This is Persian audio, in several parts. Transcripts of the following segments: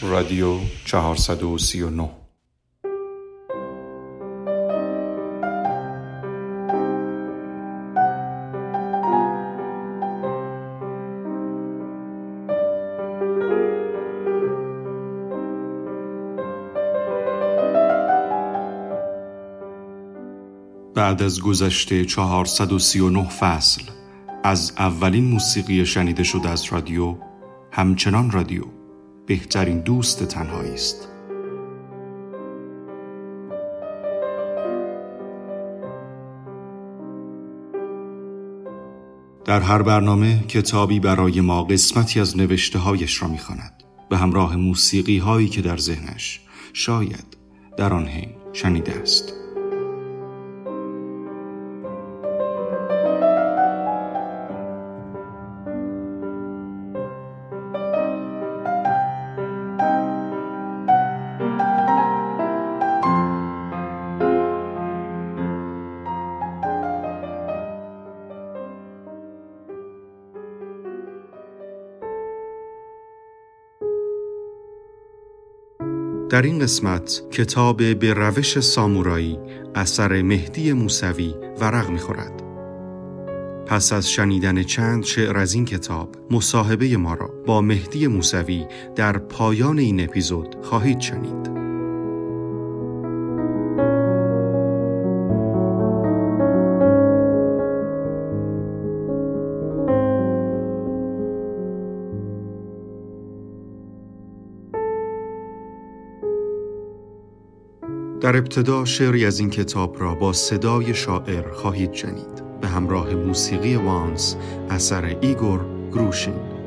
رادیو 439 بعد از گذشته 439 فصل از اولین موسیقی شنیده شده از رادیو همچنان رادیو. بهترین دوست تنهایی است. در هر برنامه کتابی برای ما قسمتی از نوشته هایش را می‌خواند به همراه موسیقی هایی که در ذهنش شاید در آن حین شنیده است. در این قسمت کتاب به روش سامورایی اثر مهدی موسوی ورق می‌خورد. پس از شنیدن چند شعر از این کتاب مصاحبه ما را با مهدی موسوی در پایان این اپیزود خواهید شنید. در ابتدا شعری از این کتاب را با صدای شاعر خواهید شنید. به همراه موسیقی وانس اثر ایگور گروشین.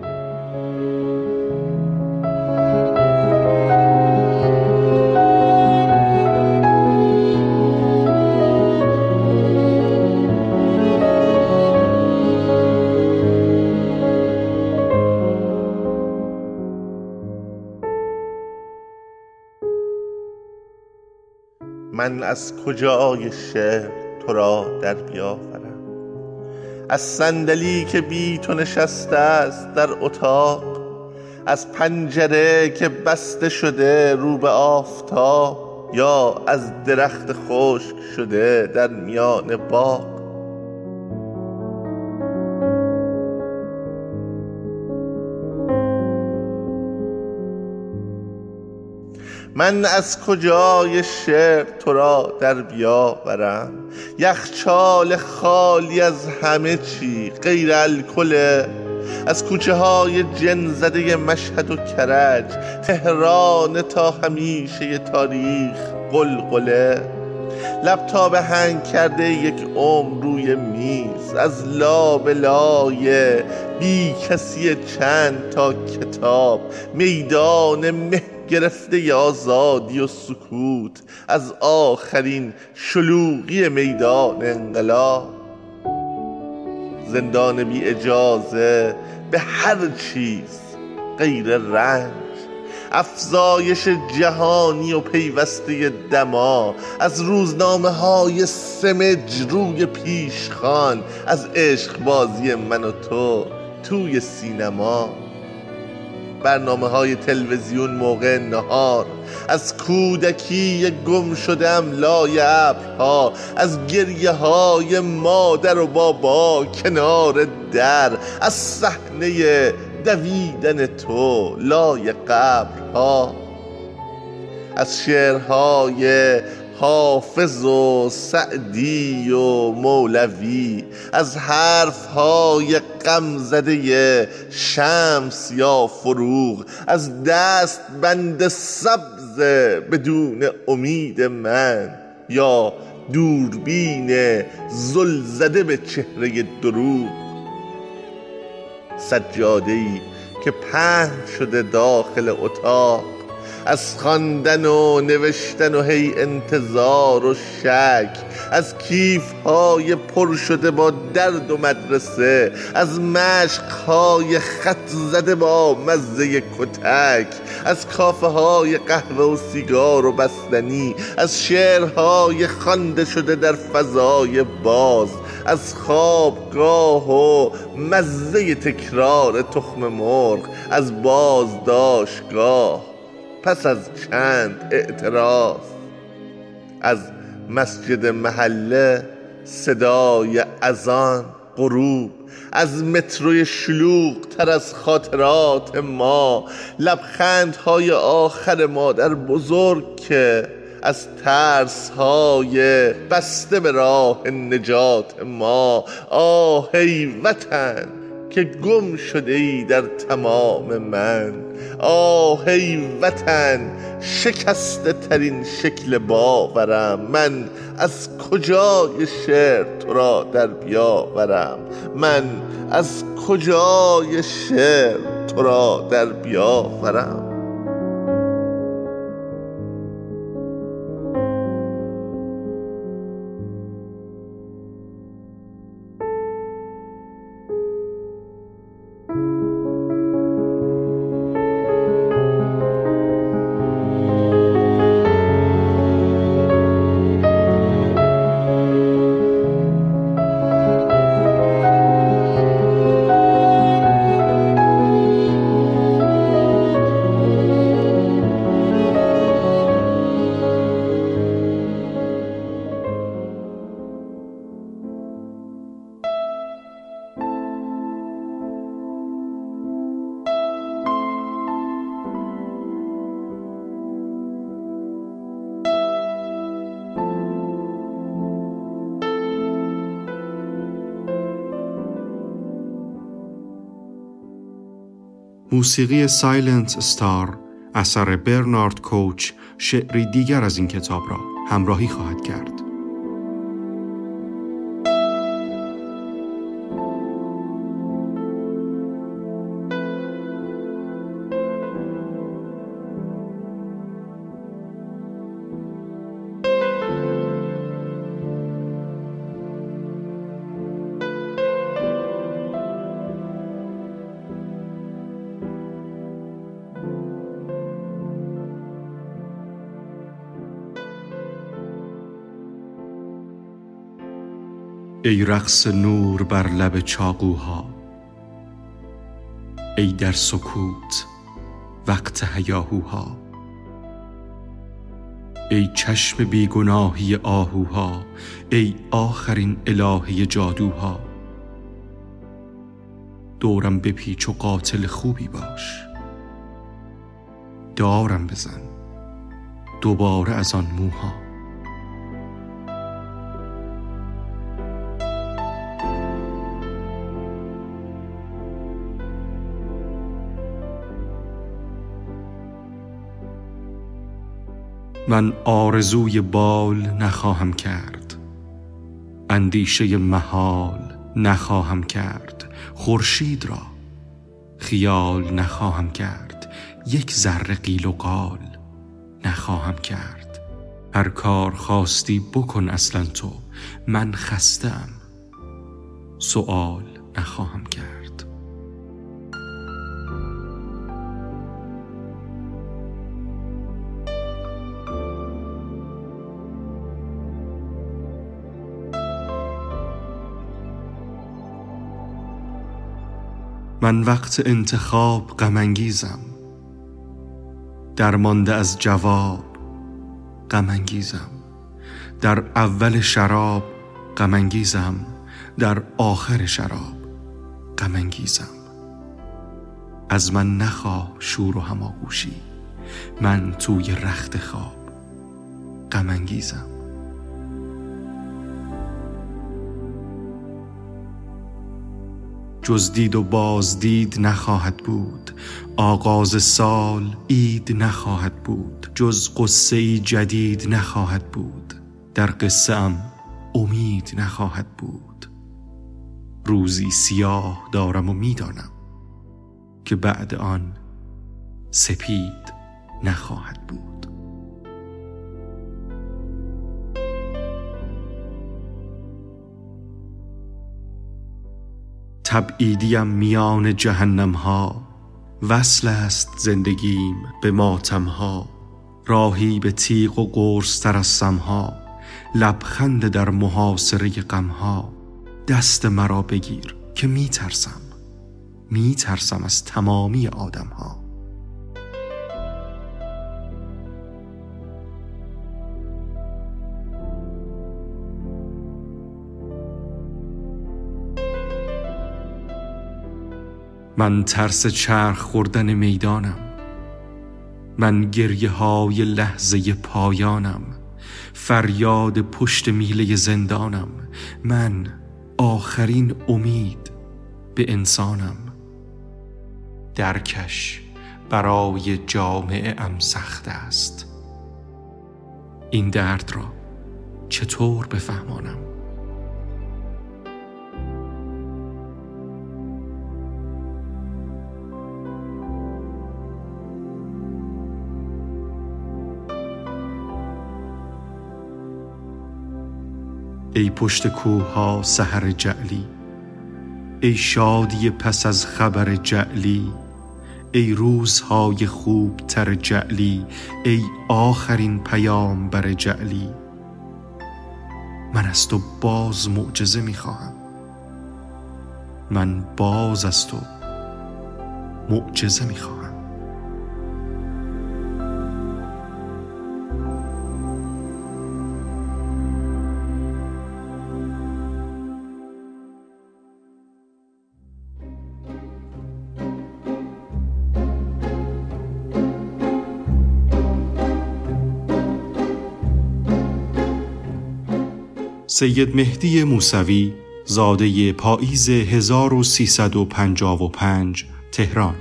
از کجای شعر تو را در بیاورم؟ از صندلی که بی تو نشسته است در اتاق از پنجره که بسته شده رو به آفتاب یا از درخت خشک شده در میان باغ؟ من از کجای شعر تو را در بیاورم؟ یخچال خالی از همه چی غیر الکل. از کوچه های جن زده مشهد و کرج تهران تا همیشه تاریخ قلقله لپتاپ هنگ کرده یک عمر روی میز از لابلای بی کسی چند تا کتاب. میدان مه گرفته آزادی و سکوت از آخرین شلوغی میدان انقلاب. زندان بی اجازه به هر چیز غیر رنج. افزایش جهانی و پیوسته دما از روزنامه های سمج روی پیشخان از عشق بازی من و تو توی سینما. برنامه های تلویزیون موقع نهار. از کودکی گم شدم لای ابرها. از گریه های مادر و بابا کنار در. از صحنه دویدن تو لای قبرها. از شعرهای حافظ و سعدی و مولوی از حرف های غمزده شمس یا فروغ از دست بند سبز بدون امید من یا دوربین زل زده به چهره دروغ. سجاده ای که پهن شده داخل اتاق از خواندن و نوشتن و هی انتظار و شک از کیف های پر شده با درد و مدرسه از مشق های خط زده با مزه کتک از کافه های قهوه و سیگار و بستنی از شعرهای خوانده شده در فضای باز از خوابگاه و مزه تکرار تخم مرغ از بازداشتگاه. پس از چند اعتراض از مسجد محله صدای اذان غروب از متروی شلوغ تر از خاطرات ما لبخندهای آخر مادر بزرگ که از ترس های بسته به راه نجات ما. آهی وطن! که گم شده ای در تمام من. آه ای وطن شکسته ترین شکل باورم. من از کجای شعر تو را در بیاورم؟ من از کجای شعر تو را در بیاورم؟ موسیقی سایلنت ستار اثر برنارد کوچ شعری دیگر از این کتاب را همراهی خواهد کرد. ای رقص نور بر لب چاقوها ای در سکوت وقت هیاهوها ای چشم بیگناهی آهوها ای آخرین الهه جادوها. دورم بپیچ و قاتل خوبی باش دارم بزن دوباره از آن موها. من آرزوی بال نخواهم کرد. اندیشه محال نخواهم کرد. خورشید را خیال نخواهم کرد. یک ذره قیل و قال نخواهم کرد. هر کار خواستی بکن اصلا تو. من خستم. سوال نخواهم کرد. من وقت انتخاب غمانگیزم. درمانده از جواب غمانگیزم. در اول شراب غمانگیزم. در آخر شراب غمانگیزم. از من نخواه شور و هماغوشی. من توی رخت خواب غمانگیزم. جز دید و بازدید نخواهد بود. آغاز سال عید نخواهد بود. جز قصه جدید نخواهد بود. در قصه ام امید نخواهد بود. روزی سیاه دارم و می‌دانم که بعد آن سپید نخواهد بود. تبعیدیم میان جهنم ها وصل است زندگیم به ماتم ها راهی به تیغ و قرص از سمها. لبخند در محاصره غم ها دست مرا بگیر که می ترسم می ترسم از تمامی آدم ها من ترس چرخ خوردن می‌دانم. من گریه های لحظه پایانم. فریاد پشت میله زندانم. من آخرین امید به انسانم. درکش برای جامعه ام سخت است. این درد را چطور بفهمانم؟ ای پشت کوه ها سحر جعلی ای شادی پس از خبر جعلی ای روزهای خوب تر جعلی ای آخرین پیام بر جعلی. من از تو باز معجزه می‌خواهم. من باز از تو معجزه می‌خواهم. سید مهدی موسوی زاده پاییز 1355 تهران.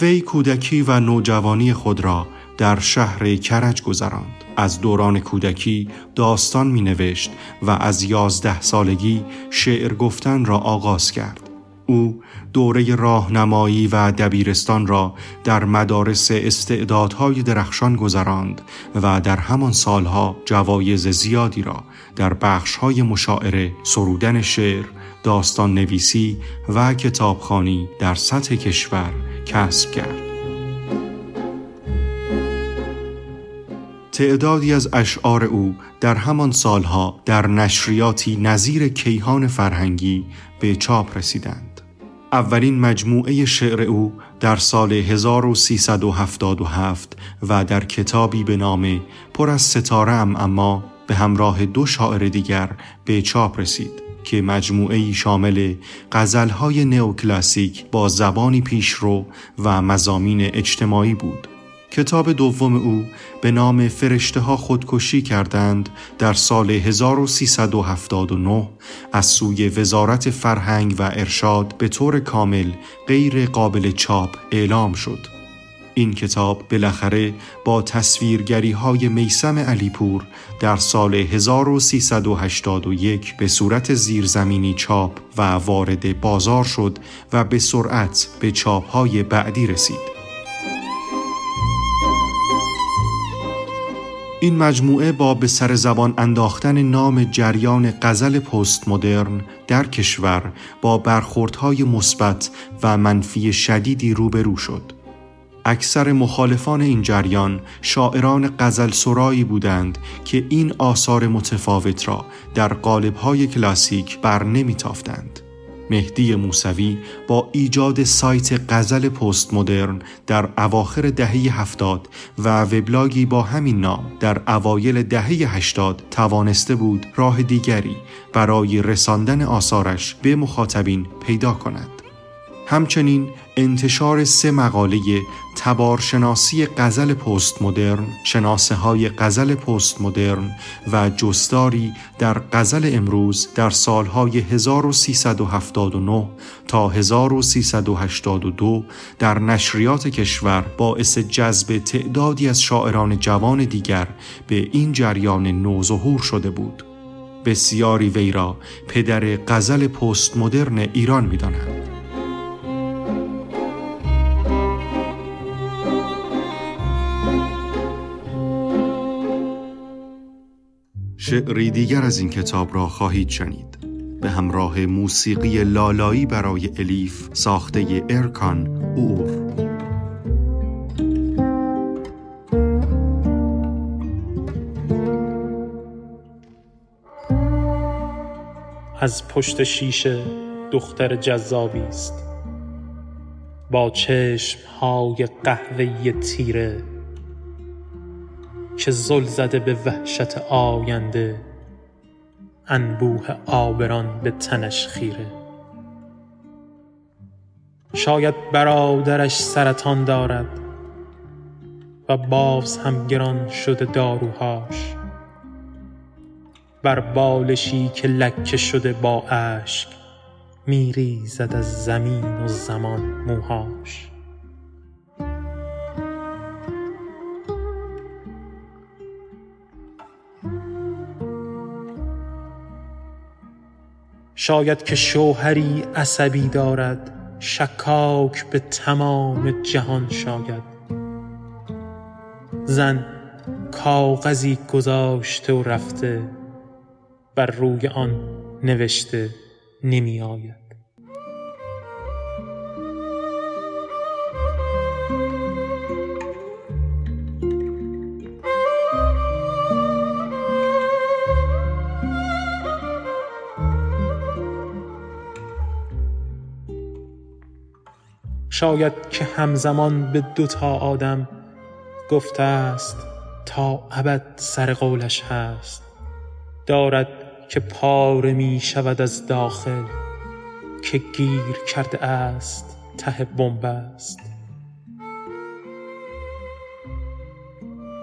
وی کودکی و نوجوانی خود را در شهر کرج گذراند. از دوران کودکی داستان می نوشت و از یازده سالگی شعر گفتن را آغاز کرد. او دوره راهنمایی و دبیرستان را در مدارس استعدادهای درخشان گذراند و در همان سالها جوایز زیادی را در بخشهای مشاعره، سرودن شعر، داستان نویسی و کتابخانی در سطح کشور کسب کرد. تعدادی از اشعار او در همان سالها در نشریاتی نظیر کیهان فرهنگی به چاپ رسیدند. اولین مجموعه شعر او در سال 1377 و در کتابی به نام پر از ستاره ام اما به همراه دو شاعر دیگر به چاپ رسید که مجموعه شامل غزلهای نئوکلاسیک با زبانی پیشرو و مزامین اجتماعی بود. کتاب دوم او به نام فرشته ها خودکشی کردند در سال 1379 از سوی وزارت فرهنگ و ارشاد به طور کامل غیر قابل چاپ اعلام شد. این کتاب بالاخره با تصویرگری های میسم علیپور در سال 1381 به صورت زیرزمینی چاپ و وارد بازار شد و به سرعت به چاپ های بعدی رسید. این مجموعه با به سر زبان انداختن نام جریان غزل پست مدرن در کشور با برخوردهای مثبت و منفی شدیدی روبرو شد. اکثر مخالفان این جریان شاعران غزل سرایی بودند که این آثار متفاوت را در قالب‌های کلاسیک بر نمیتافتند. مهدی موسوی با ایجاد سایت غزل پست مدرن در اواخر دهه هفتاد و وبلاگی با همین نام در اوایل دهه هشتاد توانسته بود راه دیگری برای رساندن آثارش به مخاطبین پیدا کند. همچنین انتشار سه مقاله تبارشناسی غزل پست مدرن، شناسه های غزل پست مدرن و جستاری در غزل امروز در سالهای 1379 تا 1382 در نشریات کشور باعث جذب تعدادی از شاعران جوان دیگر به این جریان نوظهور شده بود. بسیاری وی را پدر غزل پست مدرن ایران می شعری دیگر از این کتاب را خواهید شنید. به همراه موسیقی لالایی برای الیف ساخته ارکان اور از پشت شیشه دختر جذابی است. با چشم های قهوه‌ای تیره که زل زده به وحشت آینده انبوه آبران به تنش خیره. شاید برادرش سرطان دارد و باز هم گران شده داروهاش. بر بالشی که لکه شده با اشک میریزد از زمین و زمان موهاش. شاید که شوهری عصبی دارد شکاک به تمام جهان شاید. زن کاغذی گذاشته و رفته بر روی آن نوشته نمی آید شاید که همزمان به دوتا آدم گفته است تا ابد سر قولش هست. دارد که پاره می شود از داخل که گیر کرده است ته بنبست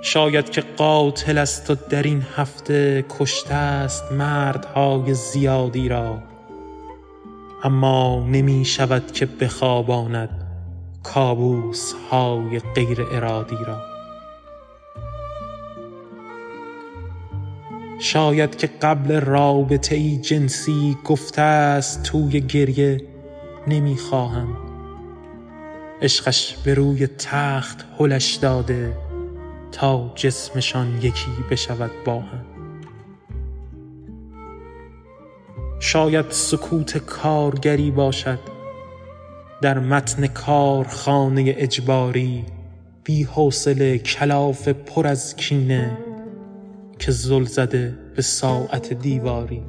شاید که قاتل است و در این هفته کشته است مردهای زیادی را اما نمی شود که بخواباند کابوس های غیر ارادی را. شاید که قبل رابطه ای جنسی گفته است توی گریه نمی خواهم عشقش به روی تخت هلش داده تا جسمشان یکی بشود با هم. شاید سکوت کارگری باشد در متن کارخانه اجباری بی حوصله کلاف پر از کینه که زل زده به ساعت دیواری.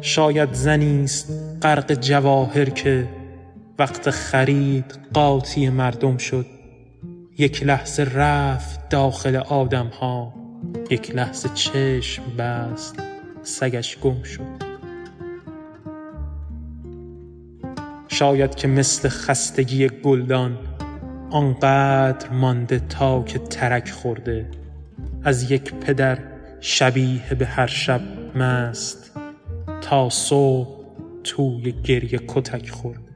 شاید زنی است غرق جواهر که وقت خرید قاطی مردم شد. یک لحظه رفت داخل آدم ها یک لحظه چشم بست سگش گم شد. شاید که مثل خستگی گلدان آنقدر مانده تا که ترک خورده از یک پدر شبیه به هر شب مست تا صبح توی گریه کتک خورده.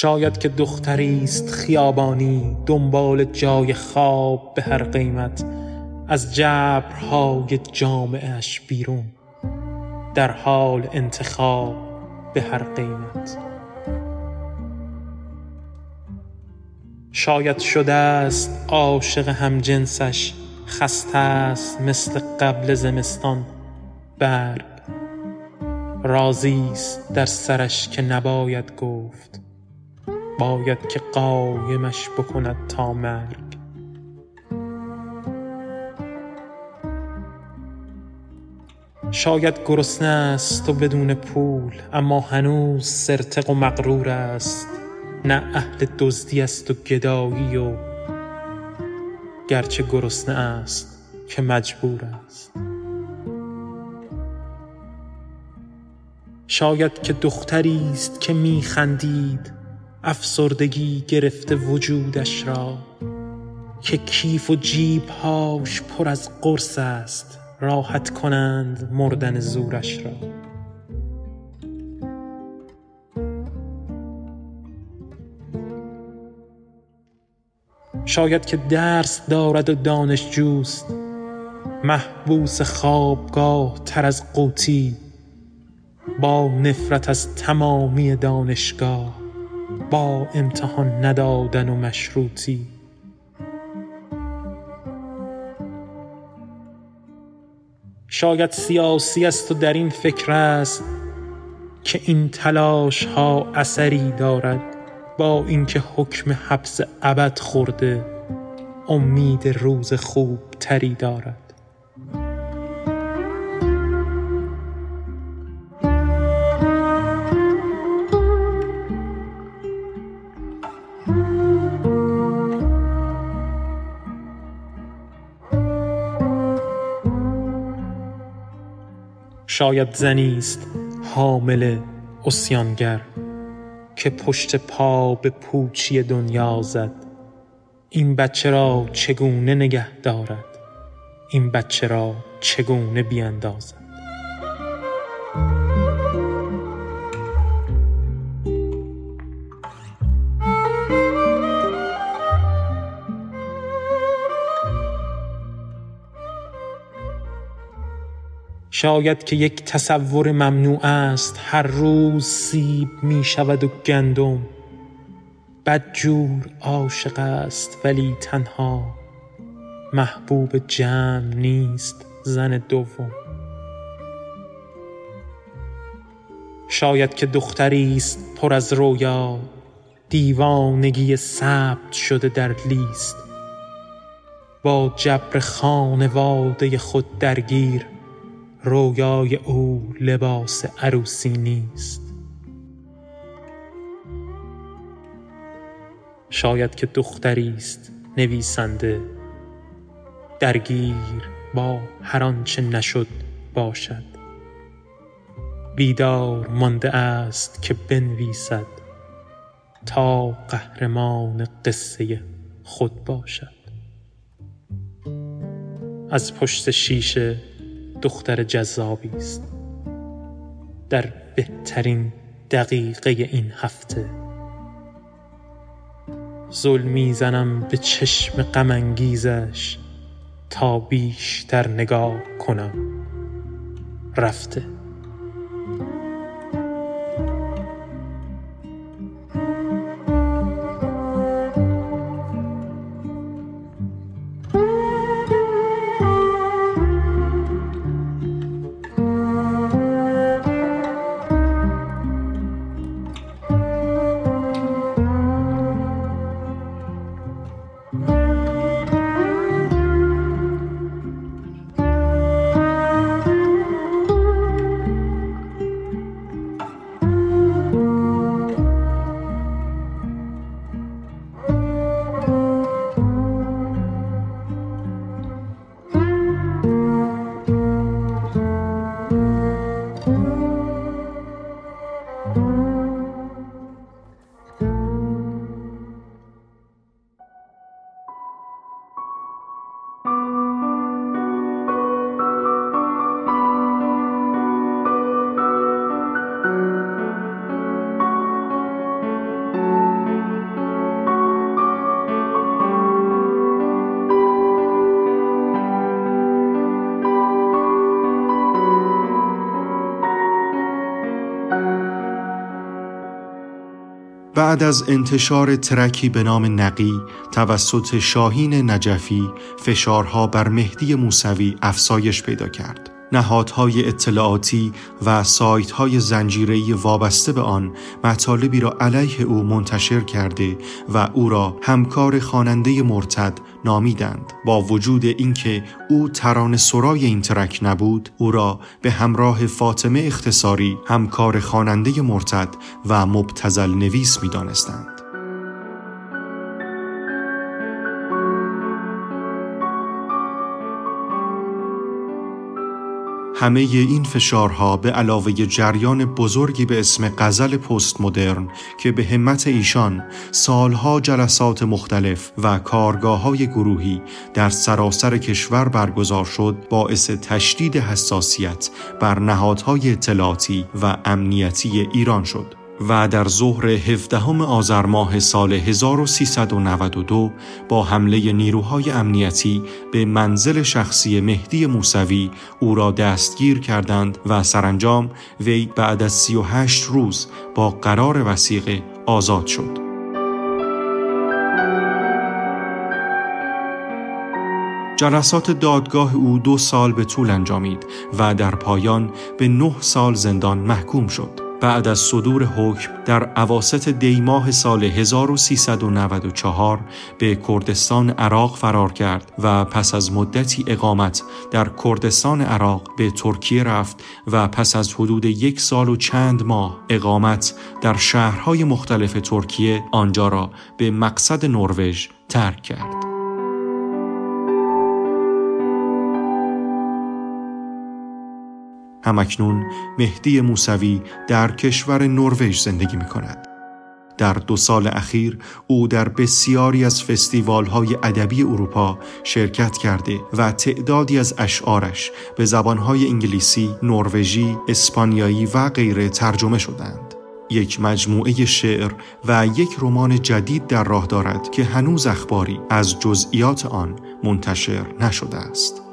شاید که دختری است خیابانی دنبال جای خواب به هر قیمت از جبرهای جامعه بیرون در حال انتخاب به هر قیمت. شاید شده است عاشق همجنسش خسته است مثل قبل زمستان برگ راضی است در سرش که نباید گفت. باید که قایمش بکند تا مرگ. شاید گرسنه است و بدون پول اما هنوز سرتق و مغرور است. نه اهل دزدی است و گدایی و گرچه گرسنه است که مجبور است. شاید که دختری است که میخندید افسردگی گرفته وجودش را که کیف و جیبهاش پر از قرص است راحت کنند مردن زورش را. شاید که درس دارد و دانشجوست محبوس خوابگاه تر از قوطی با نفرت از تمامی دانشگاه. با امتحان ندادن و مشروطی. شاید سیاسی است و در این فکر است که این تلاش ها اثری دارد با اینکه حکم حبس ابد خورده امید روز خوب تری دارد. شاید زنی است حامل اسیانگر که پشت پا به پوچی دنیا زد. این بچه را چگونه نگه دارد؟ این بچه را چگونه بیاندازد؟ شاید که یک تصور ممنوع است هر روز سیب می شود و گندم. بدجور عاشق است ولی تنها محبوب جمع نیست زن دوم. شاید که دختری است پر از رویا دیوانگی ثبت شده در لیست. با جبر خانواده خود درگیر رویای او لباس عروسی نیست. شاید که دختری است نویسنده. درگیر با هر آنچه نشد باشد. بیدار مانده است که بنویسد تا قهرمان قصه خود باشد. از پشت شیشه دختر جذابی است. در بهترین دقیقه این هفته ظلمی زنم به چشم غم تا بیشتر نگاه کنم. رفته. بعد از انتشار ترکی به نام نقی توسط شاهین نجفی فشارها بر مهدی موسوی افزایش پیدا کرد. نهادهای اطلاعاتی و سایتهای زنجیره‌ای وابسته به آن مطالبی را علیه او منتشر کرده و او را همکار خواننده مرتد نامیدند. با وجود اینکه او تران سرای این ترک نبود او را به همراه فاطمه اختصاری همکار خواننده مرتد و مبتزل نویس می همه این فشارها به علاوه جریان بزرگی به اسم غزل پست مدرن که به همت ایشان سالها جلسات مختلف و کارگاه های گروهی در سراسر کشور برگزار شد باعث تشدید حساسیت بر نهادهای اطلاعاتی و امنیتی ایران شد. و در ظهر 17 آذر ماه سال 1392 با حمله نیروهای امنیتی به منزل شخصی مهدی موسوی او را دستگیر کردند و سرانجام وی بعد از 38 روز با قرار وسیقه آزاد شد. جلسات دادگاه او دو سال به طول انجامید و در پایان به نه سال زندان محکوم شد. بعد از صدور حکم در عواست دیماه سال 1394 به کردستان عراق فرار کرد و پس از مدتی اقامت در کردستان عراق به ترکیه رفت و پس از حدود یک سال و چند ماه اقامت در شهرهای مختلف ترکیه آنجا را به مقصد نروژ ترک کرد. همکنون مهدی موسوی در کشور نروژ زندگی می کند. در دو سال اخیر او در بسیاری از فستیوال های ادبی اروپا شرکت کرده و تعدادی از اشعارش به زبانهای انگلیسی، نروژی، اسپانیایی و غیره ترجمه شدند. یک مجموعه شعر و یک رمان جدید در راه دارد که هنوز اخباری از جزئیات آن منتشر نشده است.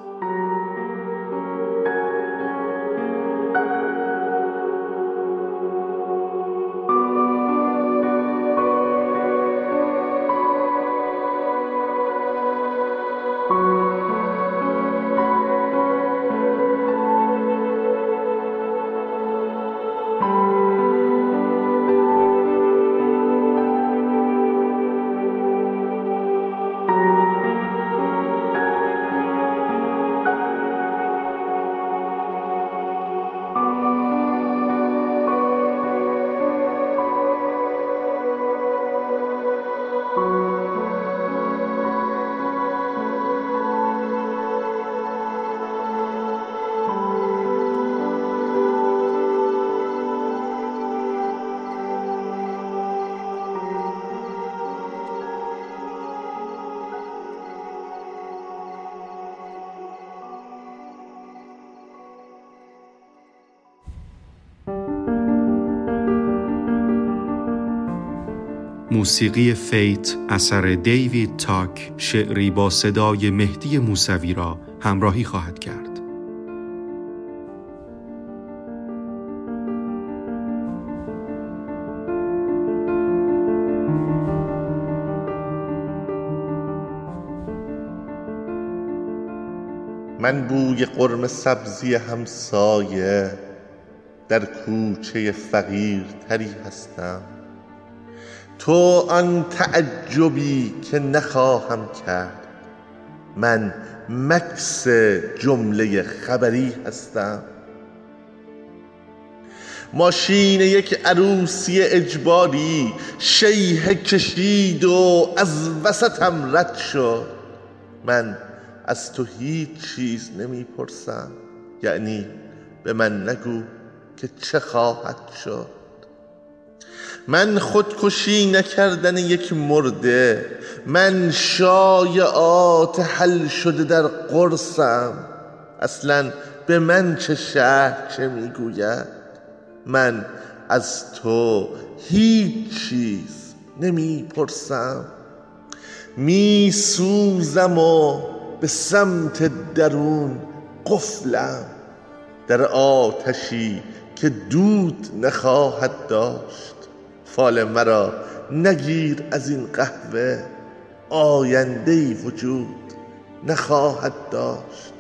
موسیقی فیت اثر دیوید تاک شعری با صدای مهدی موسوی را همراهی خواهد کرد. من بوی قرم سبزی همسایه در کوچه فقیر تری هستم تو آن تعجبی که نخواهم کرد. من مکس جمله خبری هستم. ماشین یک عروسی اجباری شیه کشید و از وسطم رد شد. من از تو هیچ چیز نمی‌پرسم. یعنی به من نگو که چه خواهد شد. من خودکشی نکردن یک مرده من شایعات حل شده در قرصم. اصلا به من چه شهر چه می‌گوید؟ من از تو هیچ چیز نمی‌پرسم. میسوزم و به سمت درون قفلم. در آتشی که دود نخواهد داشت. فال مرا نگیر از این قهوه. آینده وجود نخواهد داشت.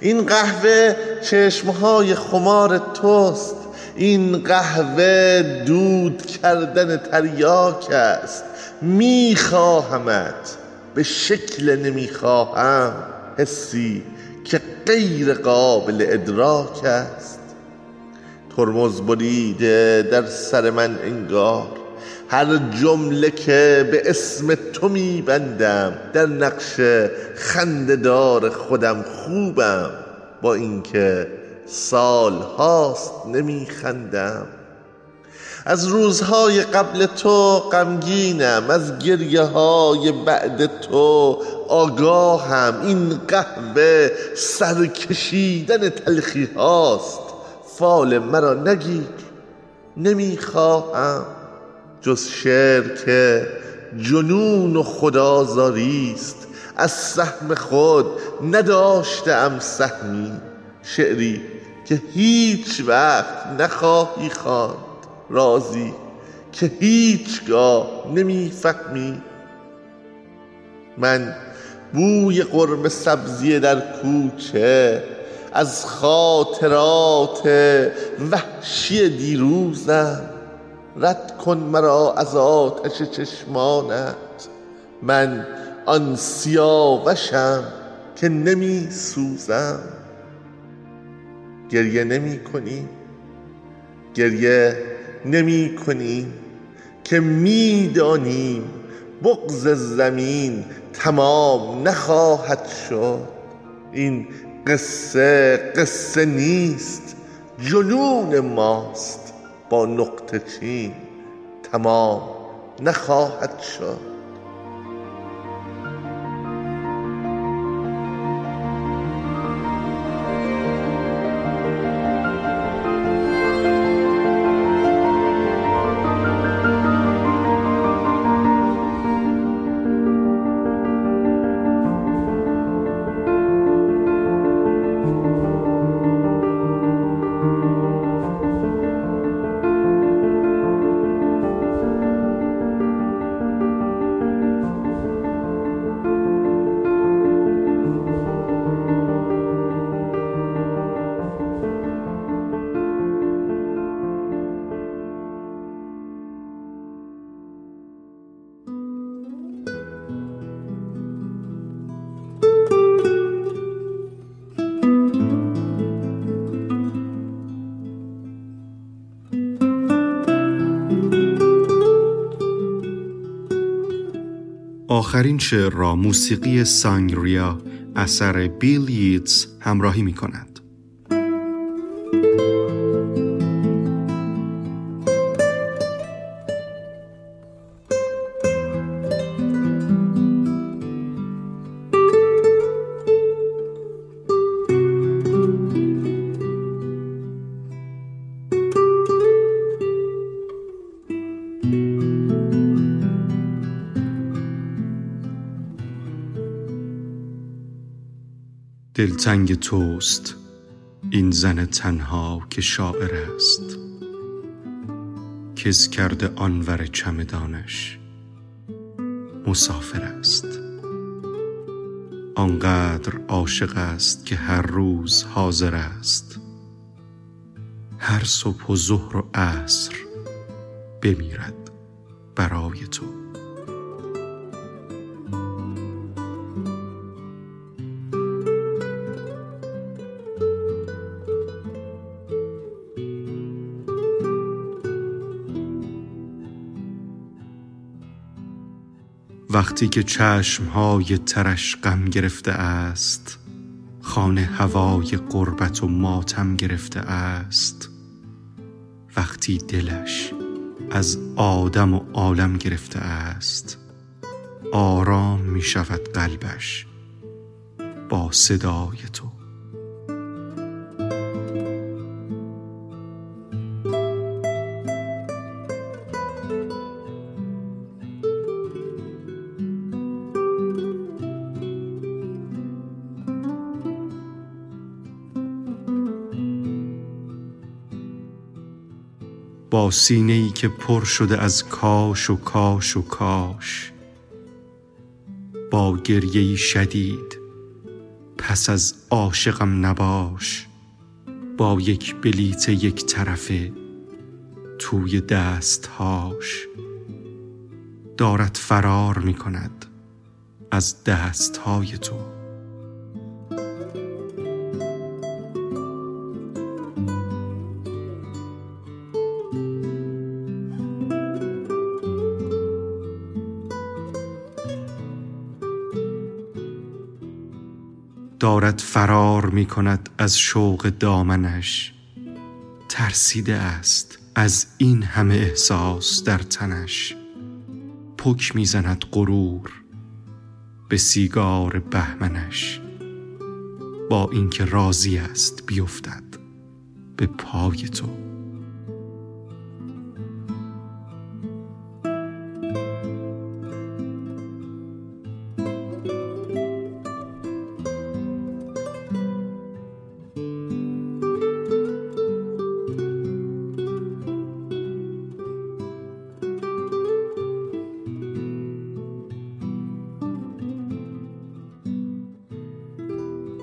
این قهوه چشمهای خمار توست. این قهوه دود کردن تریاک است. میخواهمت به شکل نمی‌خواهم حسی که غیر قابل ادراک است. ترمز بریده در سر من انگار. هر جمله که به اسم تو میبندم در نقش خنددار خودم خوبم. با اینکه سال هاست نمیخندم. از روزهای قبل تو غمگینم از گریه های بعد تو آگاهم. این قهوه سرکشیدن تلخی هاست فال مرا نگیر نمی‌خواهم جز شعر که جنون و خدازاری است. از سهم خود نداشتم سهمی شعری که هیچ وقت نخواهی خواند. رازی که هیچگاه نمی‌فهمی. من بوی قرم سبزی در کوچه از خاطرات وحشی دیروزم. رد کن مرا از آتش چشمانت. من آن سیاوشم که نمی سوزم گریه نمی کنی گریه نمی کنی که می‌دانیم بغز زمین تمام نخواهد شد. این قصه قصه نیست. جنون ماست. با نقطه چین تمام نخواهد شد. آخرین شعر را موسیقی سانگریا اثر بیل ییتس همراهی می کند. دلتنگ توست این زن تنها که شاعر است. کس کرده آنور چمدانش مسافر است. آنقدر عاشق است که هر روز حاضر است. هر صبح و ظهر و عصر بمیرد برای تو. وقتی که چشمهای ترش غم گرفته است خانه هوای قربت و ماتم گرفته است. وقتی دلش از آدم و عالم گرفته است آرام می شود قلبش با صدای تو. با سینه ای که پر شده از کاش و کاش و کاش. با گریه شدید پس از عاشقم نباش. با یک بلیت یک طرفه توی دستهاش. دارد فرار می کند از دستهای تو. دارد فرار می کند از شوق دامنش. ترسیده است از این همه احساس در تنش. پک می‌زند غرور به سیگار بهمنش. با اینکه راضی است بیفتد به پای تو.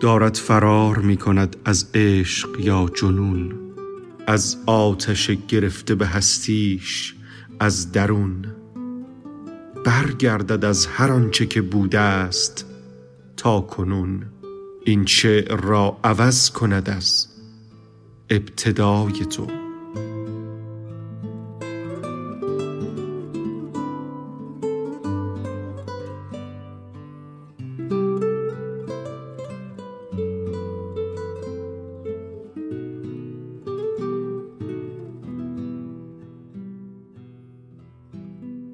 دارد فرار می کند از عشق یا جنون از آتش گرفته به هستیش از درون. برگردد از هر آنچه که بوده است تا کنون. این شعر را عوض کند از ابتدای تو.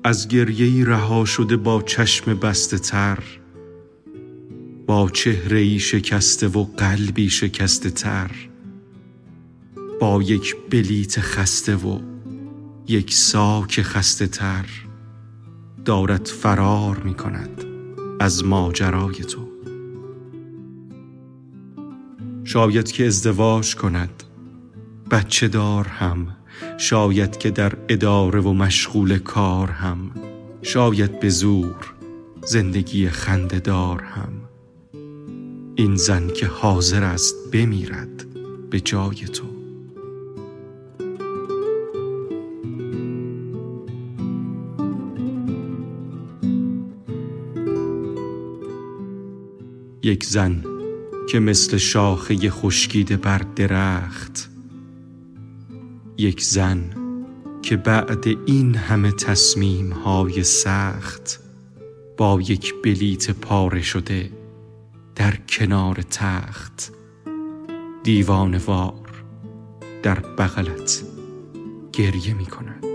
از گریه رها شده با چشم بسته تر با چهره ای شکسته و قلبی شکسته تر با یک بلیت خسته و یک ساک خسته تر دارد فرار می کند از ماجرای تو. شاید که ازدواج کند بچه دار هم شاید که در اداره و مشغول کار هم شاید به زور زندگی خندهدار هم. این زن که حاضر است بمیرد به جای تو. یک زن که مثل شاخه خشکیده بر درخت یک زن که بعد این همه تصمیم های سخت با یک بلیت پاره شده در کنار تخت. دیوانوار در بغلت گریه می کند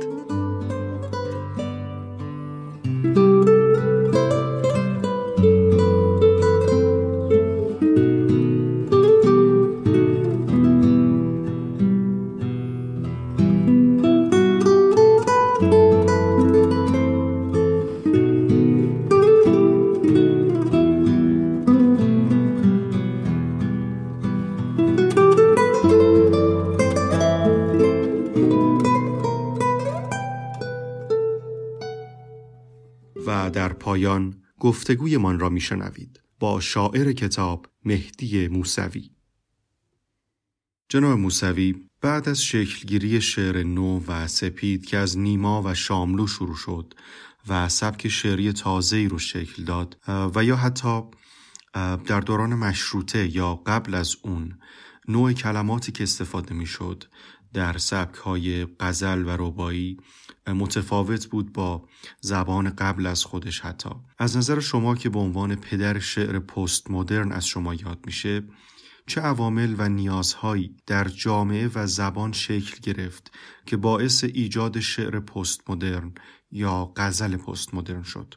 گفتگویمان را میشنوید. با شاعر کتاب مهدی موسوی. جناب موسوی بعد از شکلگیری شعر نو و سپید که از نیما و شاملو شروع شد و سبک شعری تازه‌ای رو شکل داد و یا حتی در دوران مشروطه یا قبل از اون نوع کلماتی که استفاده می‌شد در سبک های غزل و ربایی متفاوت بود با زبان قبل از خودش حتی. از نظر شما که به عنوان پدر شعر پست مدرن از شما یاد میشه چه عوامل و نیازهایی در جامعه و زبان شکل گرفت که باعث ایجاد شعر پست مدرن یا غزل پست مدرن شد؟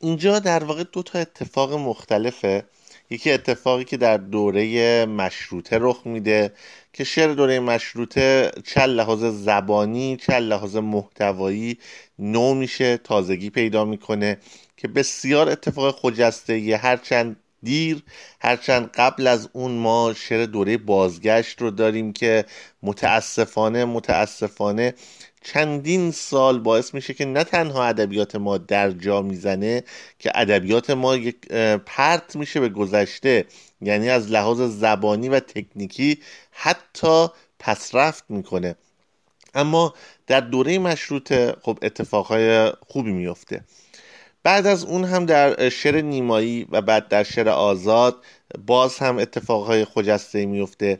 اینجا در واقع دو تا اتفاق مختلفه. یکی اتفاقی که در دوره مشروطه رخ میده که شعر دوره مشروطه چه لحاظ زبانی چه لحاظ محتوایی نو میشه تازگی پیدا می‌کنه که بسیار اتفاق خجسته یه هرچند دیر هرچند قبل از اون ما شعر دوره بازگشت رو داریم که متاسفانه متاسفانه چندین سال باعث میشه که نه تنها ادبیات ما در جا می‌زنه که ادبیات ما یک پرت میشه به گذشته یعنی از لحاظ زبانی و تکنیکی حتی پسرفت می‌کنه. اما در دوره مشروطه خب اتفاقهای خوبی میفته بعد از اون هم در شعر نیمایی و بعد در شعر آزاد باز هم اتفاقهای خجسته میفته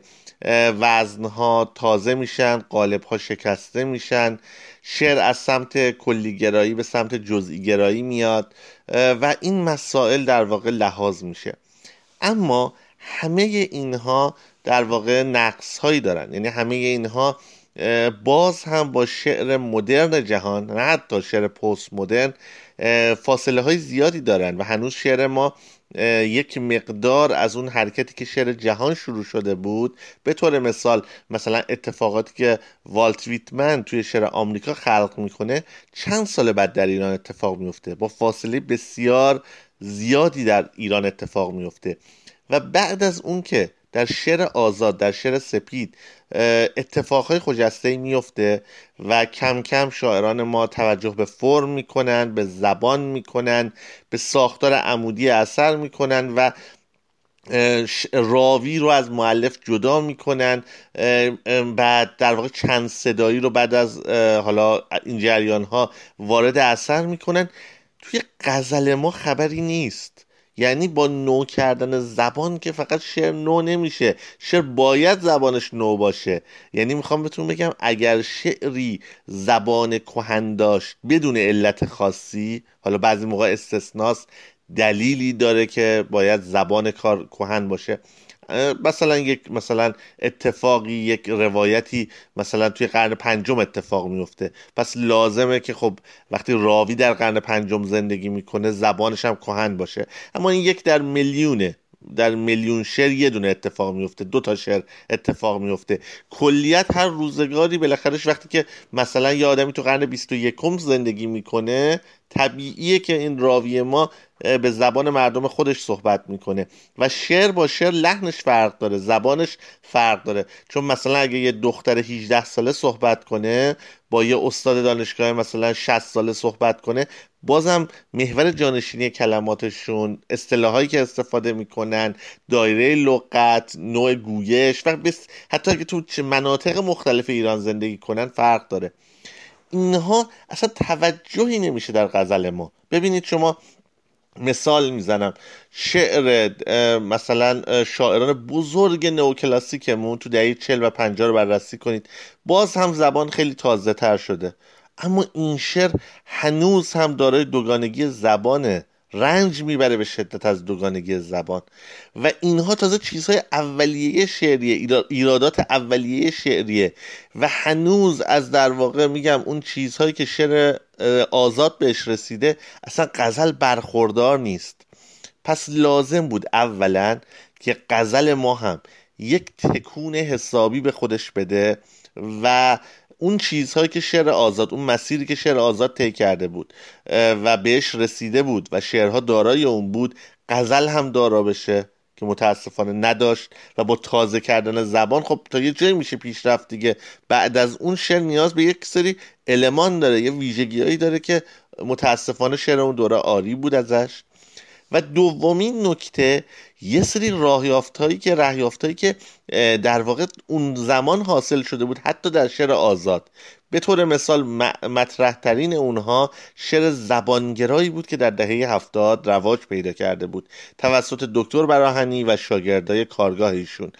وزنها تازه میشن قالبها شکسته میشن. شعر از سمت کلیگرایی به سمت جزئی گرایی میاد و این مسائل در واقع لحاظ میشه. اما همه اینها در واقع نقص هایی دارن. یعنی همه اینها باز هم با شعر مدرن جهان نه حتی شعر پست مدرن فاصله های زیادی دارن و هنوز شعر ما یک مقدار از اون حرکتی که شعر جهان شروع شده بود به طور مثال مثلا اتفاقاتی که والت ویتمن توی شعر آمریکا خلق می‌کنه چند سال بعد در ایران اتفاق میفته با فاصله بسیار زیادی در ایران اتفاق میفته و بعد از اون که در شعر آزاد در شعر سپید اتفاقهای خجسته میفته و کم کم شاعران ما توجه به فرم می‌کنن به زبان می‌کنن به ساختار عمودی اثر می‌کنن و راوی رو از معلف جدا می‌کنن. بعد در واقع چند صدایی رو بعد از حالا این جریان ها وارد اثر می‌کنن. توی غزل ما خبری نیست. یعنی با نو کردن زبان که فقط شعر نو نمیشه. شعر باید زبانش نو باشه. یعنی می‌خوام بهتون بگم اگر شعری زبان کهن داشت بدون علت خاصی حالا بعضی موقع استثناست دلیلی داره که باید زبان کار کهن باشه. مثلا یک مثلا اتفاقی یک روایتی مثلا توی قرن پنجم اتفاق میفته. پس لازمه که خب وقتی راوی در قرن پنجم زندگی می‌کنه زبانش هم کهن باشه. اما این یک در میلیونه در میلیون شعر یه دونه اتفاق میفته دو تا شعر اتفاق میفته. کلیت هر روزگاری بالاخرهش وقتی که مثلا یه آدمی تو قرن 21 زندگی می‌کنه طبیعیه که این راوی ما به زبان مردم خودش صحبت می‌کنه. و شعر با شعر لحنش فرق داره زبانش فرق داره. چون مثلا اگه یه دختر 18 ساله صحبت کنه با یه استاد دانشگاه مثلا 60 ساله صحبت کنه بازم محور جانشینی کلماتشون اصطلاحایی که استفاده می‌کنن دایره لغت نوع گویش و حتی اگه تو مناطق مختلف ایران زندگی کنن فرق داره. اینها اصلا توجهی نمیشه در غزل ما. ببینید شما مثال می‌زنم. شعر مثلا شاعران بزرگ نوکلاسیکمون تو دهه چل و پنجاه رو بررسی کنید. باز هم زبان خیلی تازه تر شده. اما این شعر هنوز هم دارای دوگانگی زبانه. رنج می‌بره به شدت از دوگانگی زبان. و اینها تازه چیزهای اولیه شعریه ایرادات اولیه شعریه. و هنوز از در واقع میگم اون چیزهایی که شعر آزاد بهش رسیده اصلا غزل برخوردار نیست. پس لازم بود اولا که غزل ما هم یک تکون حسابی به خودش بده و اون چیزهایی که شعر آزاد اون مسیری که شعر آزاد طی کرده بود و بهش رسیده بود و شعرها دارای اون بود غزل هم دارا بشه که متاسفانه نداشت و با تازه کردن زبان خب تا یه جایی میشه پیشرفت دیگه. بعد از اون شعر نیاز به یک سری المان داره یه ویژگیهایی داره که متاسفانه شعر اون دوره آری بود ازش. و دومین نکته یه سری راهیافتهایی که راهیافتهایی که در واقع اون زمان حاصل شده بود حتی در شعر آزاد. به طور مثال مطرح ترین اونها شعر زبانگرایی بود که در دهه هفتاد رواج پیدا کرده بود. توسط دکتر براهنی و شاگردای کارگاهیشون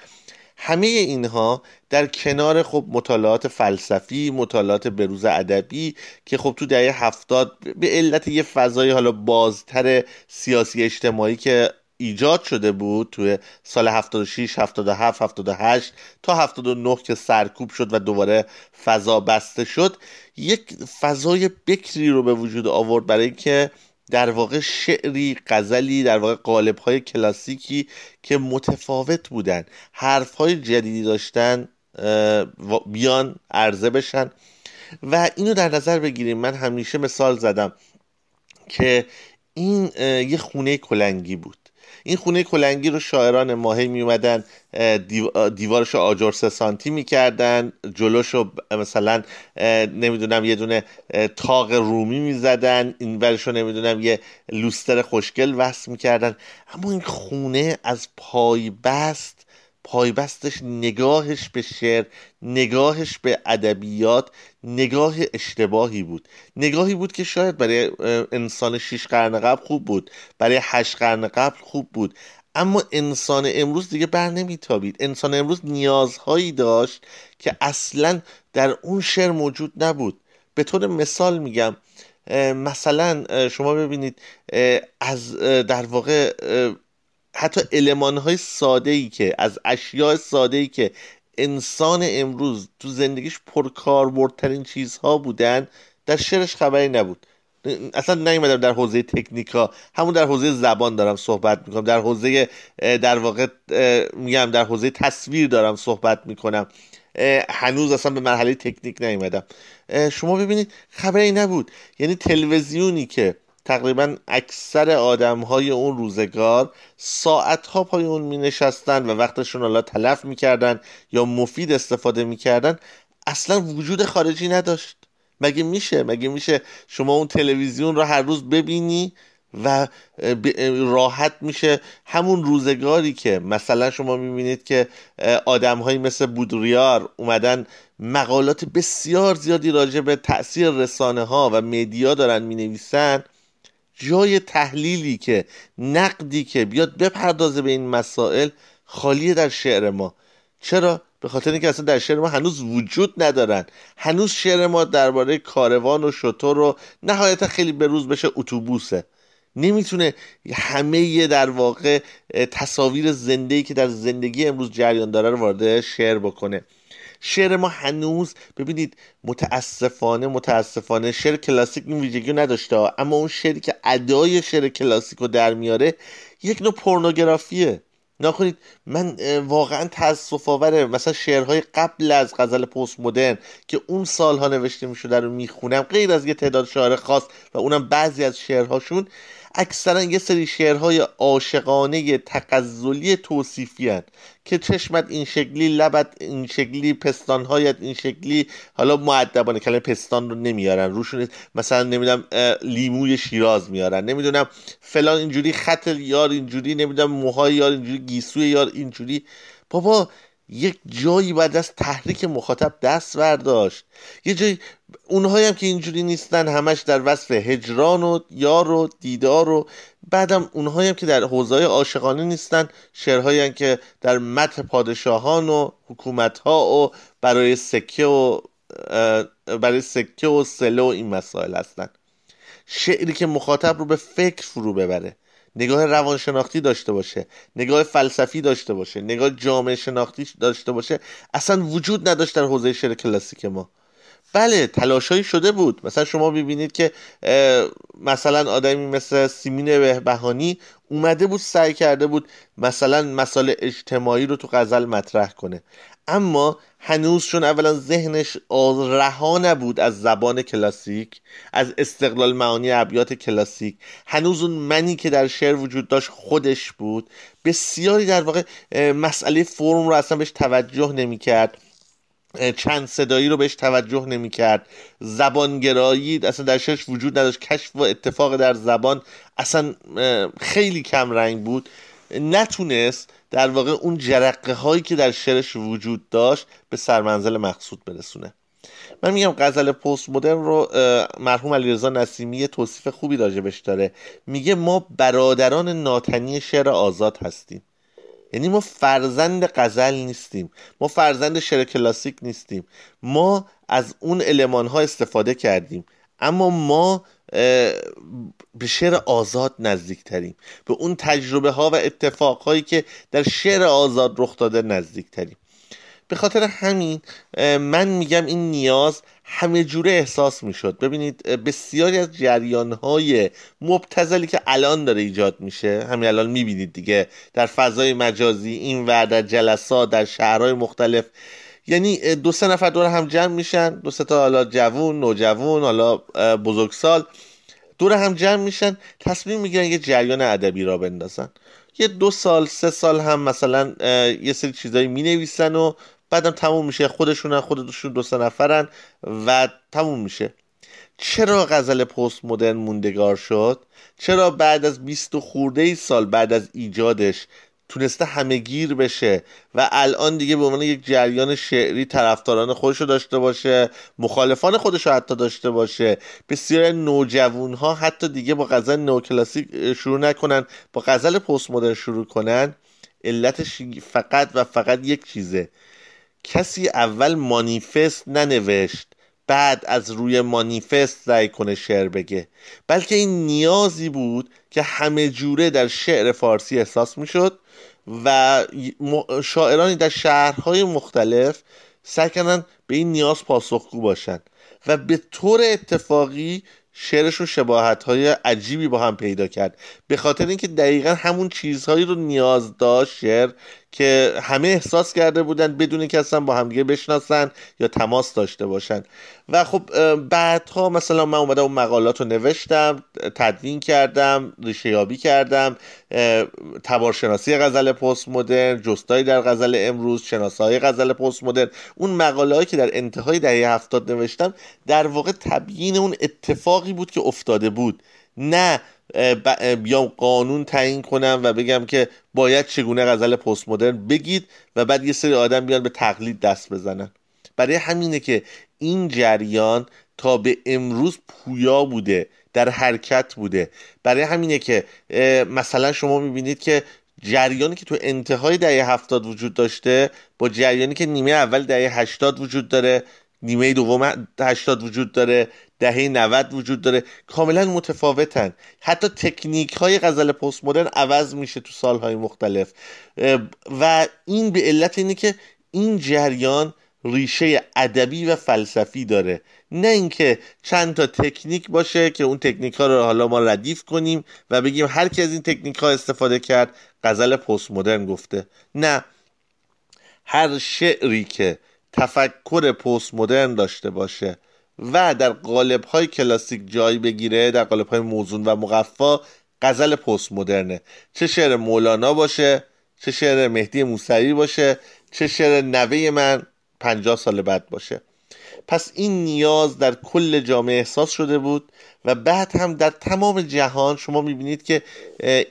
همه اینها در کنار خب مطالعات فلسفی مطالعات بروز ادبی که خب تو دهه هفتاد به علت یه فضای حالا بازتر سیاسی اجتماعی که ایجاد شده بود توی سال 76 77 78 تا 79 که سرکوب شد و دوباره فضا بسته شد یک فضای بکری رو به وجود آورد برای که در واقع شعری غزلی در واقع قالب های کلاسیکی که متفاوت بودن. حرف های جدیدی داشتن بیان عرضه بشن. و اینو در نظر بگیریم. من همیشه مثال زدم که این یه خونه کلنگی بود. این خونه کلنگی رو شاعران ماهی می اومدن دیوارش آجر سه سانتی می‌کردن جلوش رو مثلا نمی‌دونم یه دونه تاق رومی می‌زدن این ورش رو نمی‌دونم یه لوستر خوشگل وصل می‌کردن. اما این خونه از پای بست پایبستش نگاهش به شعر نگاهش به ادبیات نگاه اشتباهی بود. نگاهی بود که شاید برای انسان شیش قرن قبل خوب بود برای هشت قرن قبل خوب بود. اما انسان امروز دیگه بر نمیتابید. انسان امروز نیازهایی داشت که اصلا در اون شعر موجود نبود. به طور مثال میگم مثلا شما ببینید از در واقع حتی علمان های ساده ای که از اشیاء ساده ای که انسان امروز تو زندگیش پرکاربردترین چیزها بودن در شعرش خبری نبود. اصلا نیومدم در حوزه تکنیکا. همون در حوزه زبان دارم صحبت می‌کنم. در حوزه در واقع میگم در حوزه تصویر دارم صحبت می‌کنم. هنوز اصلا به مرحله تکنیک نیومدم. شما ببینید خبری نبود. یعنی تلویزیونی که تقریبا اکثر آدم های اون روزگار ساعت ها پای اون می نشستن و وقتشون حالا تلف می‌کردن یا مفید استفاده می‌کردن اصلا وجود خارجی نداشت. مگه میشه؟ مگه میشه شما اون تلویزیون رو هر روز ببینی و راحت میشه؟ همون روزگاری که مثلا شما می‌بینید که آدم مثل بودریار اومدن مقالات بسیار زیادی راجع به تاثیر رسانه ها و مدیا دارن می‌نویسن. جای تحلیلی که نقدی که بیاد بپردازه به این مسائل خالیه در شعر ما. چرا؟ به خاطر اینکه اصلا در شعر ما هنوز وجود ندارن. هنوز شعر ما درباره کاروان و شطور و نهایتا خیلی به روز بشه اتوبوسه. نمی‌تونه همه در واقع تصاویر زنده که در زندگی امروز جریان داره رو وارد شعر بکنه. شعر ما هنوز ببینید متاسفانه متاسفانه شعر کلاسیک این ویژگی نداشته. اما اون شعری که ادای شعر کلاسیک رو در میاره یک نوع پورنوگرافیه. نکنید من واقعا تاسف آوره مثلا شعرهای قبل از غزل پست مدرن که اون سالها نوشته می‌شده رو می‌خونم غیر از یه تعداد شاعر خاص و اونم بعضی از شعرهاشون اکثرا یه سری شعرهای عاشقانه تقزلی توصیفی هن. که چشمت این شکلی لبت این شکلی پستانهایت این شکلی حالا معدبانه کلمه پستان رو نمیارن روشون مثلا نمی‌دونم لیموی شیراز میارن نمی‌دونم فلان اینجوری خط یار اینجوری نمی‌دونم موهای یار اینجوری گیسوی یار اینجوری بابا یک جایی بعد از تحریک مخاطب دست برداشت. یه جایی اونهایی هم که اینجوری نیستن همش در وصف هجران و یار و دیدار و بعدم اونهایی هم که در حوزه عاشقانه نیستن شعرهایی که در متن پادشاهان و حکومت ها و برای سکه و برای سکه و سله و این مسائل هستن. شعری که مخاطب رو به فکر فرو ببره. نگاه روانشناختی داشته باشه نگاه فلسفی داشته باشه نگاه جامعه شناختی داشته باشه اصلا وجود نداشت در حوزه شعر کلاسیک ما. بله تلاشایی شده بود. مثلا شما ببینید که مثلا آدمی مثل سیمین بهبهانی اومده بود سعی کرده بود مثلا مسائل اجتماعی رو تو غزل مطرح کنه. اما هنوز چون اولا ذهنش رها نبود از زبان کلاسیک از استقلال معانی ابیات کلاسیک هنوز اون منی که در شعر وجود داشت خودش بود. بسیاری در واقع مسئله فرم رو اصلا بهش توجه نمی‌کرد. چند صدایی رو بهش توجه نمی‌کرد. زبانگرایی اصلا در شعرش وجود نداشت. کشف و اتفاق در زبان اصلا خیلی کم رنگ بود. نتونست در واقع اون جرقه هایی که در شعرش وجود داشت به سرمنزل مقصود برسونه. من میگم غزل پست مدرن رو مرحوم علیرضا نسیمی توصیف خوبی راجبش داره. میگه ما برادران ناتنی شعر آزاد هستیم. یعنی ما فرزند غزل نیستیم. ما فرزند شعر کلاسیک نیستیم. ما از اون علمان ها استفاده کردیم. اما ما به شعر آزاد نزدیک تریم به اون تجربه ها و اتفاق هایی که در شعر آزاد رخ داده نزدیک تریم به خاطر همین من میگم این نیاز همه جوره احساس می‌شد. ببینید بسیاری از جریان های مبتزلی که الان داره ایجاد میشه همین الان می‌بینید دیگه در فضای مجازی این و در جلسات در شهرهای مختلف یعنی دو سه نفر دور هم جمع میشن دو سه تا حالا جوون نوجوون حالا بزرگسال دور هم جمع میشن تصمیم می‌گیرن یه جریان ادبی را بندازن. یه دو سال سه سال هم مثلا یه سری چیزایی می‌نویسن و بعدم تموم میشه. خودشون خودشون دو سه نفرن و تموم میشه. چرا غزل پست مدرن موندگار شد؟ چرا بعد از 20 خورده سال بعد از ایجادش تونسته همه گیر بشه و الان دیگه به عنوان یک جریان شعری طرفداران خودش رو داشته باشه مخالفان خودش رو حتی داشته باشه بسیار نوجوان ها حتی دیگه با غزل نوکلاسیک شروع نکنن با غزل پست مدرن شروع کنن. علتش فقط و فقط یک چیزه. کسی اول مانیفست ننوشت بعد از روی مانیفست سعی کنه شعر بگه. بلکه این نیازی بود که همه جوره در شعر فارسی احساس می‌شد. و شاعرانی در شهرهای مختلف سعی کردن به این نیاز پاسخگو باشن و به طور اتفاقی شعرشون شباهت های عجیبی با هم پیدا کرد. به خاطر اینکه دقیقا همون چیزهایی رو نیاز داشت شعر که همه احساس کرده بودن بدون که اصلا با همدیگه بشناسن یا تماس داشته باشن. و خب بعدها مثلا من اومدم اون مقالات رو نوشتم تدوین کردم ریشه یابی کردم تبارشناسی غزل پست مدرن جستایی در غزل امروز شناسایی غزل پست مدرن اون مقاله که در انتهای دهه هفتاد نوشتم در واقع تبیین اون اتفاقی بود که افتاده بود. نه بیام قانون تعیین کنم و بگم که باید چگونه غزل پست مدرن بگید و بعد یه سری آدم بیان به تقلید دست بزنن. برای همینه که این جریان تا به امروز پویا بوده در حرکت بوده. برای همینه که مثلا شما می‌بینید که جریانی که تو انتهای دهه هفتاد وجود داشته با جریانی که نیمه اول دهه هشتاد وجود داره نیمه دوم هشتاد وجود داره دهه 90 وجود داره. کاملا متفاوتن. حتی تکنیک های غزل پست مدرن عوض میشه تو سالهای مختلف. و این به علت اینه که این جریان ریشه ادبی و فلسفی داره. نه اینکه چند تا تکنیک باشه که اون تکنیک ها رو حالا ما ردیف کنیم و بگیم هر کی از این تکنیک ها استفاده کرد غزل پست مدرن گفته. نه. هر شعری که تفکر پست مدرن داشته باشه و در قالب های کلاسیک جای بگیره در قالب های موزون و مقفا غزل پست مدرنه چه شعر مولانا باشه چه شعر مهدی موسوی باشه چه شعر نوه من پنجاه سال بعد باشه. پس این نیاز در کل جامعه احساس شده بود و بعد هم در تمام جهان شما می‌بینید که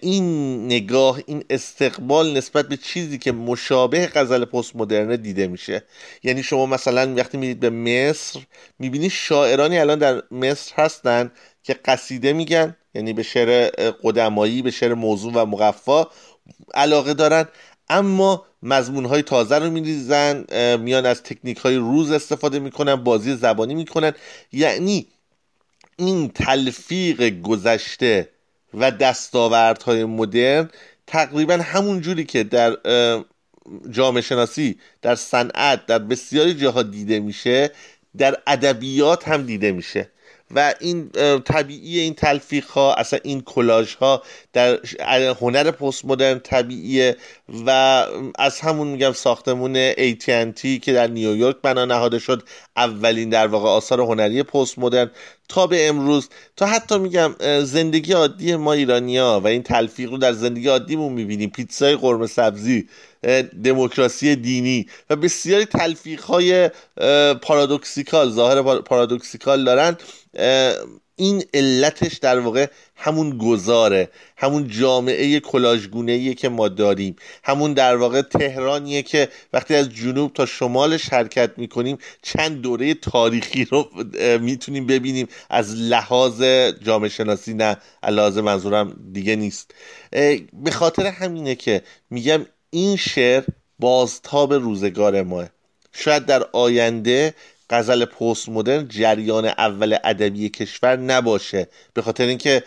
این نگاه این استقبال نسبت به چیزی که مشابه غزل پست مدرنه دیده میشه. یعنی شما مثلا وقتی میرید به مصر می‌بینید شاعرانی الان در مصر هستن که قصیده میگن یعنی به شعر قدمایی به شعر موضوع و مقفا علاقه دارن. اما مضمون های تازه رو میریزن میان از تکنیک های روز استفاده می‌کنن بازی زبانی می‌کنن. یعنی این تلفیق گذشته و دستاوردهای مدرن تقریبا همون جوری که در جامعه شناسی در صنعت در بسیاری جاها دیده میشه در ادبیات هم دیده میشه. و این طبیعی این تلفیق ها اصلا این کلاژ ها در هنر پست مدرن طبیعیه و از همون میگم ساختمون AT&T که در نیویورک بنا نهاده شد اولین در واقع آثار هنری پست مدرن تا به امروز. تا حتی میگم زندگی عادی ما ایرانیا و این تلفیق رو در زندگی عادیمون می‌بینیم. پیتزای قرمه سبزی دموکراسی دینی و بسیاری تلفیق های پارادوکسیکال ظاهر پارادوکسیکال دارن. این علتش در واقع همون گذاره همون جامعه کلاژگونه که ما داریم. همون در واقع تهرانیه که وقتی از جنوب تا شمالش حرکت می‌کنیم چند دوره تاریخی رو می‌تونیم ببینیم. از لحاظ جامعه شناسی نه لحاظ منظورم دیگه نیست. به خاطر همینه که میگم این شعر بازتاب روزگار ماه. شاید در آینده غزل پست مدرن جریان اول ادبی کشور نباشه به خاطر اینکه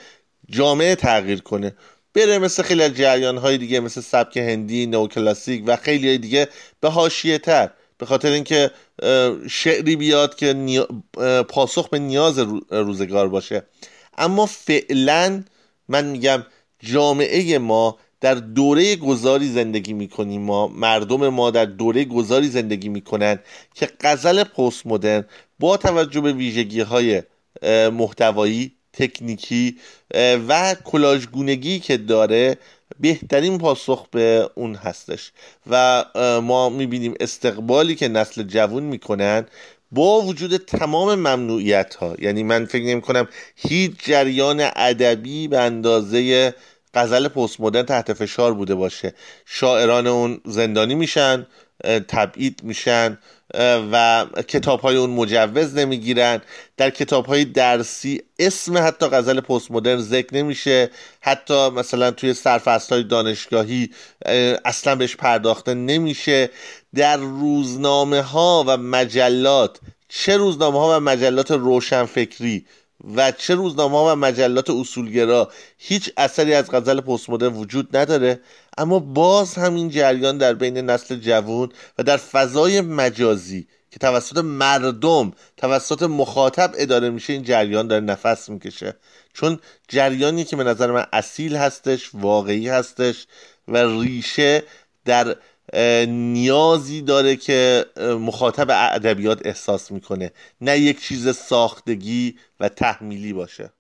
جامعه تغییر کنه. بره مثل خیلی از جریان های دیگه مثل سبک هندی نوکلاسیک و خیلی های دیگه به حاشیه تر به خاطر اینکه شعری بیاد که پاسخ به نیاز روزگار باشه. اما فعلا من میگم جامعه ما در دوره گذاری زندگی می‌کنیم ما. مردم ما در دوره گذاری زندگی می‌کنن که غزل پست مدرن با توجه به ویژگی های محتوایی تکنیکی و کلاژگونگی که داره بهترین پاسخ به اون هستش. و ما می‌بینیم استقبالی که نسل جوون می‌کنن با وجود تمام ممنوعیت ها یعنی من فکر نمی کنم هیچ جریان ادبی به اندازه غزل پست مدرن تحت فشار بوده باشه. شاعران اون زندانی میشن تبعید میشن و کتاب های اون مجوز نمی‌گیرن. در کتاب های درسی اسم حتی غزل پست مدرن ذکر نمیشه. حتی مثلا توی سرفست های دانشگاهی اصلا بهش پرداخته نمیشه. در روزنامه ها و مجلات چه روزنامه ها و مجلات روشنفکری و چه روزنامه و مجلات اصولگرا هیچ اثری از غزل پست مدرن وجود نداره اما باز همین جریان در بین نسل جوان و در فضای مجازی که توسط مردم توسط مخاطب اداره میشه این جریان داره نفس می‌کشه. چون جریانی که به نظر من اصیل هستش واقعی هستش و ریشه در نیازی داره که مخاطب ادبیات احساس می‌کنه. نه یک چیز ساختگی و تحمیلی باشه.